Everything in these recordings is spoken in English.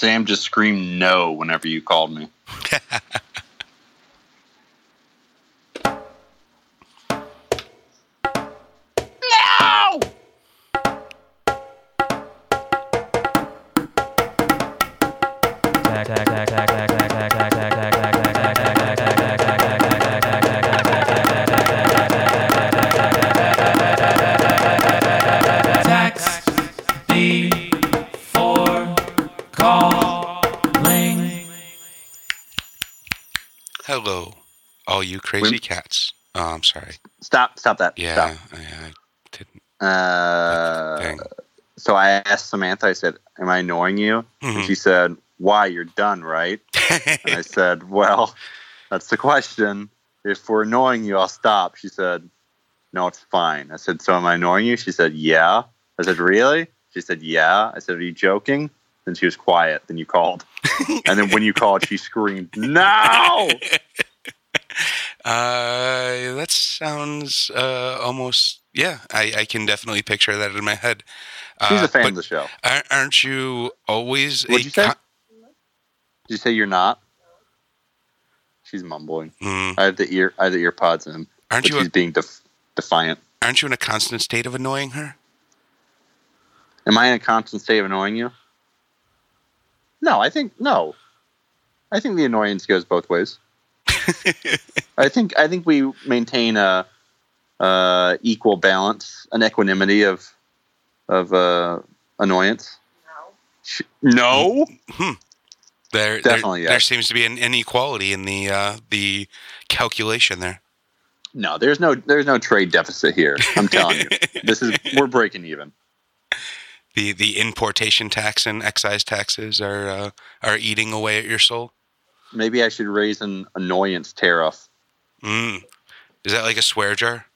Sam just screamed no whenever you called me. crazy cats. Oh, I'm sorry. Stop! Stop that! Yeah, Stop. I, I didn't. Uh, so I asked Samantha. I said, "Am I annoying you?" Mhm. And she said, "Why? You're done, right?" And I said, "Well, that's the question. If we're annoying you, I'll stop." She said, "No, it's fine." I said, "So am I annoying you?" She said, "Yeah." I said, "Really?" She said, "Yeah." I said, "Are you joking?" Then she was quiet. Then you called, and then when you called, she screamed, "No!" Uh, that sounds uh, almost. Yeah, I, I can definitely picture that in my head. She's Uh, a fan of the show. Aren't you always? What'd a you say? co- Did you say you're not? She's mumbling. Mm. I have the ear. I have the ear pods in, aren't you? she's A, being def- defiant. aren't you in a constant state of annoying her? Am I in a constant state of annoying you? No, I think no. I think the annoyance goes both ways. I think I think we maintain a, uh equal balance, an equanimity of of uh, annoyance. Sh- No, There, Definitely, there, there seems to be an inequality in the uh, the calculation there. no. There's no there's no trade deficit here. I'm telling you, this is we're breaking even. The the importation tax and excise taxes are uh, are eating away at your soul. Maybe I should raise an annoyance tariff. Mm. Is that like a swear jar?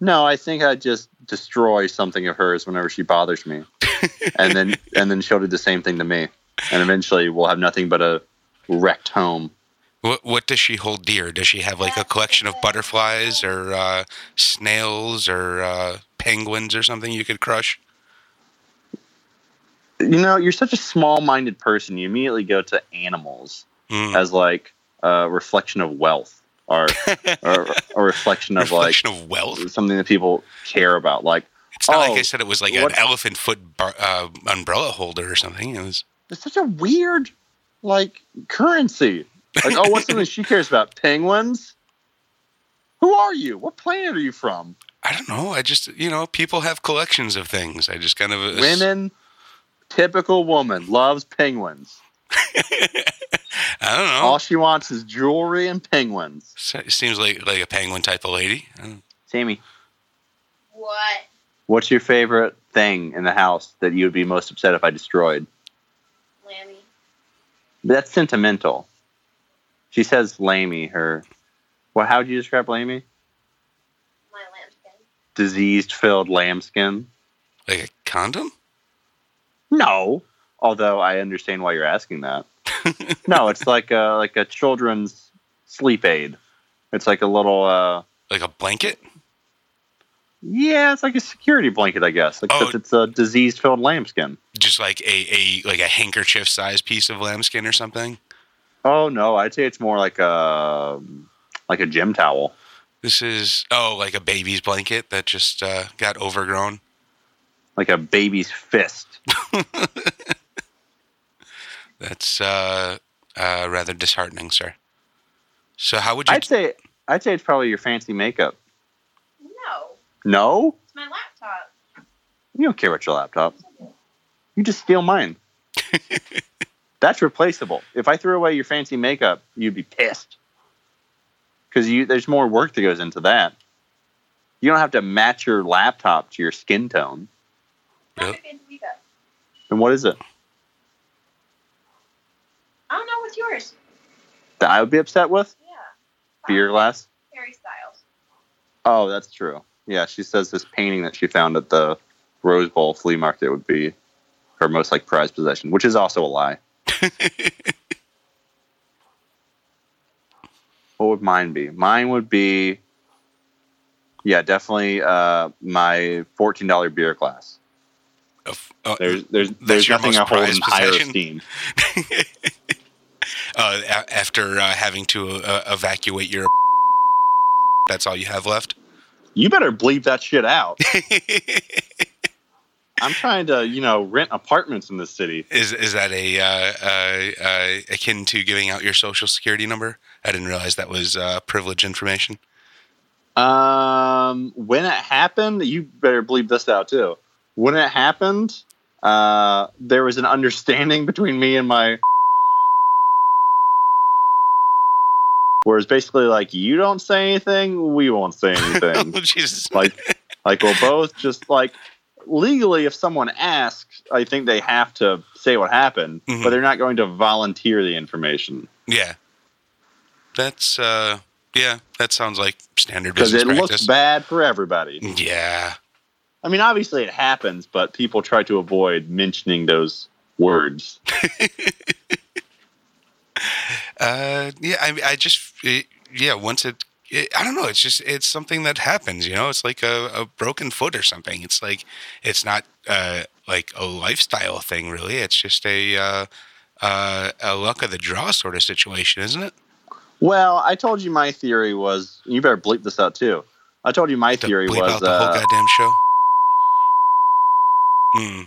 No, I think I'd just destroy something of hers whenever she bothers me, and then and then she'll do the same thing to me, and eventually we'll have nothing but a wrecked home. What what does she hold dear? Does she have like a collection of butterflies or uh, snails or uh, penguins or something you could crush? You know, you're such a small-minded person. You immediately go to animals Mm. as like a reflection of wealth, or or a reflection of like Reflection of wealth. something that people care about. Like It's not Oh, like I said it was like an elephant foot bar, uh, umbrella holder or something. It was it's such a weird like currency. Like, oh, what's something she cares about? Penguins. Who are you? What planet are you from? I don't know. I just you know people have collections of things. I just kind of ass- Women, typical woman, loves penguins. I don't know. All she wants is jewelry and penguins. Se- Seems like like a penguin type of lady. Sammy, What? what's your favorite thing in the house that you would be most upset if I destroyed? Lammy. That's sentimental. She says Lamey, her. Well, how would you describe Lamey? My lambskin. Diseased filled lambskin? Like a condom? No. Although I understand why you're asking that. no, it's like a like a children's sleep aid. It's like a little uh Like a blanket? yeah, it's like a security blanket, I guess. Except Oh. it's a disease filled lambskin. Just like a, a like a handkerchief sized piece of lambskin or something? Oh no, I'd say it's more like a like a gym towel. This is oh like a baby's blanket that just uh, got overgrown. Like a baby's fist. That's uh, uh, rather disheartening, sir. So how would you? I'd say I'd say it's probably your fancy makeup. No, No? it's my laptop. You don't care about your laptop. You just steal mine. That's replaceable. If I threw away your fancy makeup, you'd be pissed. Because you there's more work that goes into that. You don't have to match your laptop to your skin tone. Not Really? my fancy makeup. And what is it? I don't know what's yours. That I would be upset with? Yeah. Beer glass? Harry Styles. Oh, that's true. Yeah, she says this painting that she found at the Rose Bowl flea market would be her most like prized possession, which is also a lie. What would mine be? Mine would be, yeah, definitely uh, my fourteen dollar beer glass. A f- uh, There's there's there's nothing I hold in higher esteem. uh, a- after uh, having to uh, evacuate your, that's all you have left. You better bleep that shit out. I'm trying to, you know, rent apartments in this city. Is is that a uh, uh, uh, akin to giving out your social security number? I didn't realize that was uh, privileged information. Um, when it happened, you better bleep this out too. When it happened, uh, there was an understanding between me and my. Whereas basically, like, you don't say anything, we won't say anything. oh, Jesus. like, like we'll both just like legally, if someone asks, I think they have to say what happened, Mhm. but they're not going to volunteer the information yeah. That's uh, yeah. That sounds like standard because it practice. looks bad for everybody. Yeah. I mean, obviously it happens, but people try to avoid mentioning those words. Uh, yeah. I I just it, yeah. Once it, it, I don't know. It's just it's something that happens. You know, it's like a, a broken foot or something. It's like it's not uh like a lifestyle thing really. It's just a uh, uh a luck of the draw sort of situation, isn't it? Well, I told you my theory was. You better bleep this out too. I told you my To theory bleep was. out the whole Uh, goddamn show. Hmm.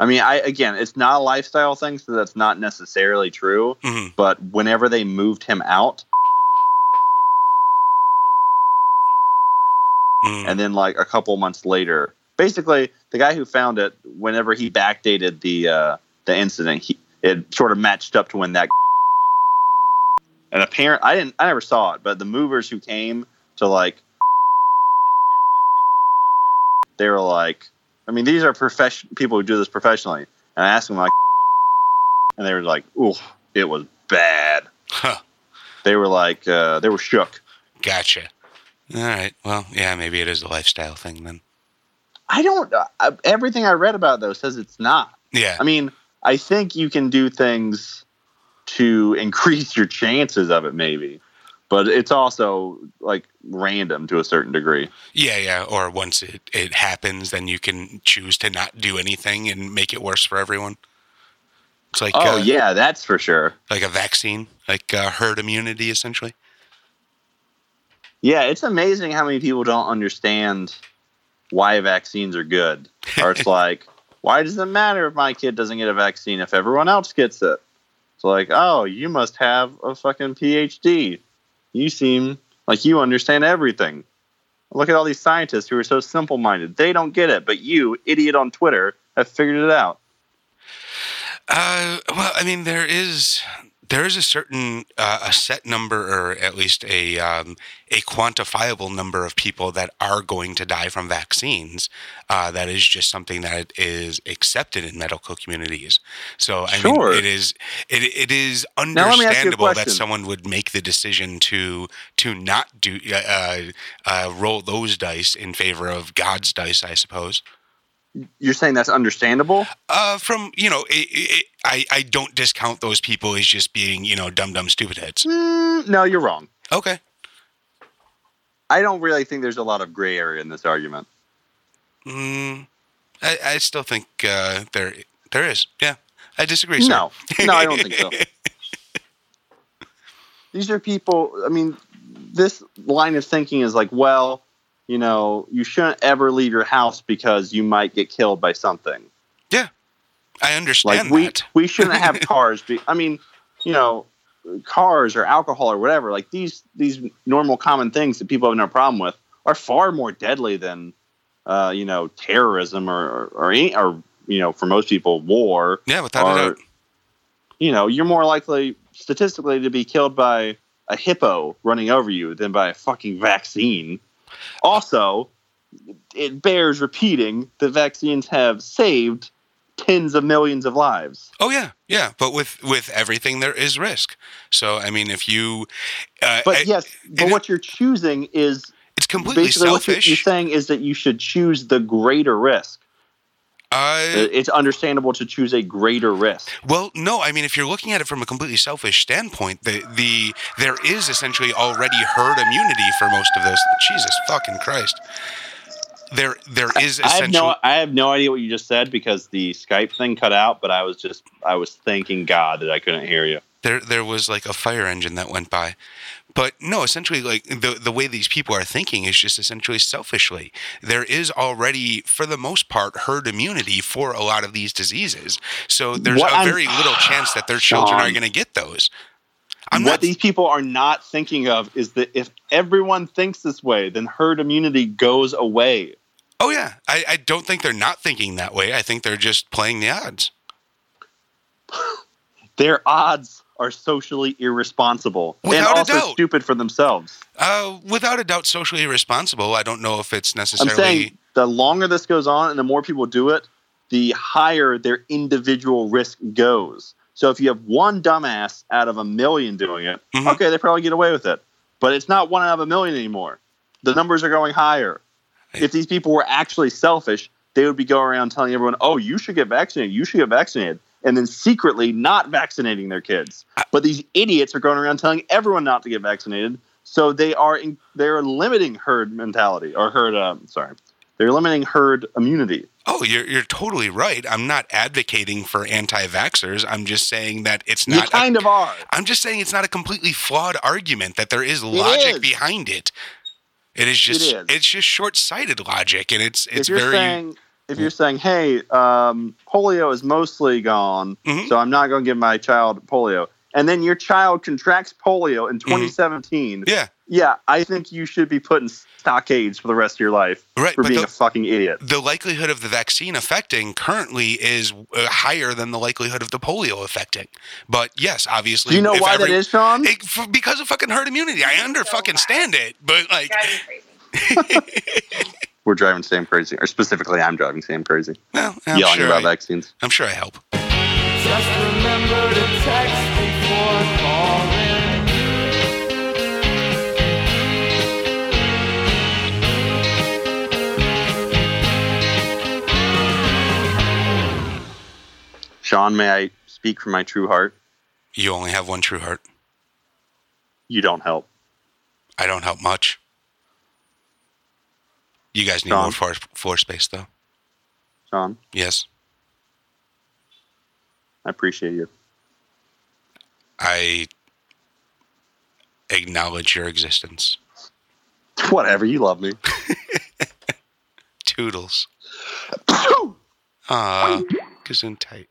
I mean, I again, it's not a lifestyle thing, so that's not necessarily true. hmm But whenever they moved him out, Mm. and then like a couple months later, basically the guy who found it, whenever he backdated the uh, the incident, he it sort of matched up to when that. And apparent, I didn't, I never saw it, but the movers who came to like, they were like, I mean, these are profession people who do this professionally, and I asked them like, and they were like, "Ooh, it was bad." Huh. They were like, uh, they were shook. Gotcha. All right. Well, yeah, maybe it is a lifestyle thing then. I don't. Uh, everything I read about though says it's not. Yeah. I mean, I think you can do things to increase your chances of it, maybe, but it's also like random to a certain degree. Yeah, yeah. Or once it, it happens, then you can choose to not do anything and make it worse for everyone. It's like Oh uh, yeah, that's for sure. like a vaccine, like uh, herd immunity, essentially. Yeah, it's amazing how many people don't understand why vaccines are good. Or it's like, why does it matter if my kid doesn't get a vaccine if everyone else gets it? It's like, oh, you must have a fucking PhD. You seem like you understand everything. Look at all these scientists who are so simple minded. They don't get it, but you, idiot on Twitter, have figured it out. Uh, well, I mean, there is there is a certain uh, a set number, or at least a um, a quantifiable number of people that are going to die from vaccines. Uh, that is just something that is accepted in medical communities. So, I Sure. mean, it is it, it is let me ask you a understandable that someone would make the decision to to not do uh, uh, roll those dice in favor of God's dice, I suppose. You're saying that's understandable? Uh, from you know, it, it, I I don't discount those people as just being you know dumb dumb stupid heads. Mm, no, you're wrong. Okay, I don't really think there's a lot of gray area in this argument. mm, I I still think uh, there there is. Yeah, I disagree. Sir. No, no, I don't think so. These are people. I mean, this line of thinking is like, well, you know, you shouldn't ever leave your house because you might get killed by something. Yeah, I Like understand we that. we shouldn't have cars. Be, I mean, you know, cars or alcohol or whatever. Like these these normal common things that people have no problem with are far more deadly than, uh, you know, terrorism or or, or, any, or you know, for most people, war. Yeah, without a or, doubt. you know, you're more likely statistically to be killed by a hippo running over you than by a fucking vaccine. Also, it bears repeating that vaccines have saved tens of millions of lives. Oh yeah, yeah. But with with everything there is risk. So I mean, if you, uh, But I- yes, but what you're choosing is it's completely basically what you're, selfish. you're saying is that you should choose the greater risk. Uh, It's understandable to choose a greater risk. Well, no, I mean if you're looking at it from a completely selfish standpoint, the the there is essentially already herd immunity for most of this. Jesus fucking Christ. there there is I have no I have no idea what you just said because the Skype thing cut out, but I was just I was thanking God that I couldn't hear you. There there was like a fire engine that went by. But no essentially like the the way these people are thinking is just essentially selfishly. There is already for the most part herd immunity for a lot of these diseases. So there's What a I'm- very little chance that their children are going to get those. I'm what not these people are not thinking of is that if everyone thinks this way, then herd immunity goes away. oh yeah. I, I don't think they're not thinking that way. I think they're just playing the odds. Their odds are socially irresponsible and Without a also stupid for themselves. uh, without a doubt socially irresponsible i don't know if it's necessarily. I'm saying the longer this goes on and the more people do it, the higher their individual risk goes. So if you have one dumbass out of a million doing it, Mhm. okay, they probably get away with it. But it's not one out of a million anymore. The numbers are going higher. If these people were actually selfish, they would be going around telling everyone, "Oh, you should get vaccinated. You should get vaccinated." And then secretly not vaccinating their kids. But these idiots are going around telling everyone not to get vaccinated. So they are in, they're limiting herd mentality or herd. Um, sorry, they're limiting herd immunity. Oh, you're you're totally right. I'm not advocating for anti-vaxxers. I'm just saying that it's You not. a- kind of are. I'm just saying it's not a completely flawed argument. That there is logic is. behind it. It is just is. it's just short-sighted logic, and it's it's very saying if you're saying, "Hey, um, polio is mostly gone, Mhm. so I'm not going to give my child polio," and then your child contracts polio in Mm-hmm. 2017, yeah yeah, I think you should be put in stockades for the rest of your life right. for But being the, a fucking idiot. the likelihood of the vaccine affecting currently is uh, higher than the likelihood of the polio affecting. But yes, obviously, Do you know if why every- that is, Sean? It, f- because of fucking herd immunity. I under fucking stand it, but like, Driving crazy. We're driving Sam crazy, or specifically, I'm driving Sam crazy, well, I'm yelling sure about I, vaccines. I'm sure I help. Just remember to text before calling. Sean, may I speak from my true heart? You only have one true heart. You don't help. I don't help much. You guys need Tom? more floor, floor space, though. Sean, Yes, I appreciate you. I acknowledge your existence. Whatever, you love me. Toodles. Ah, gesundheit.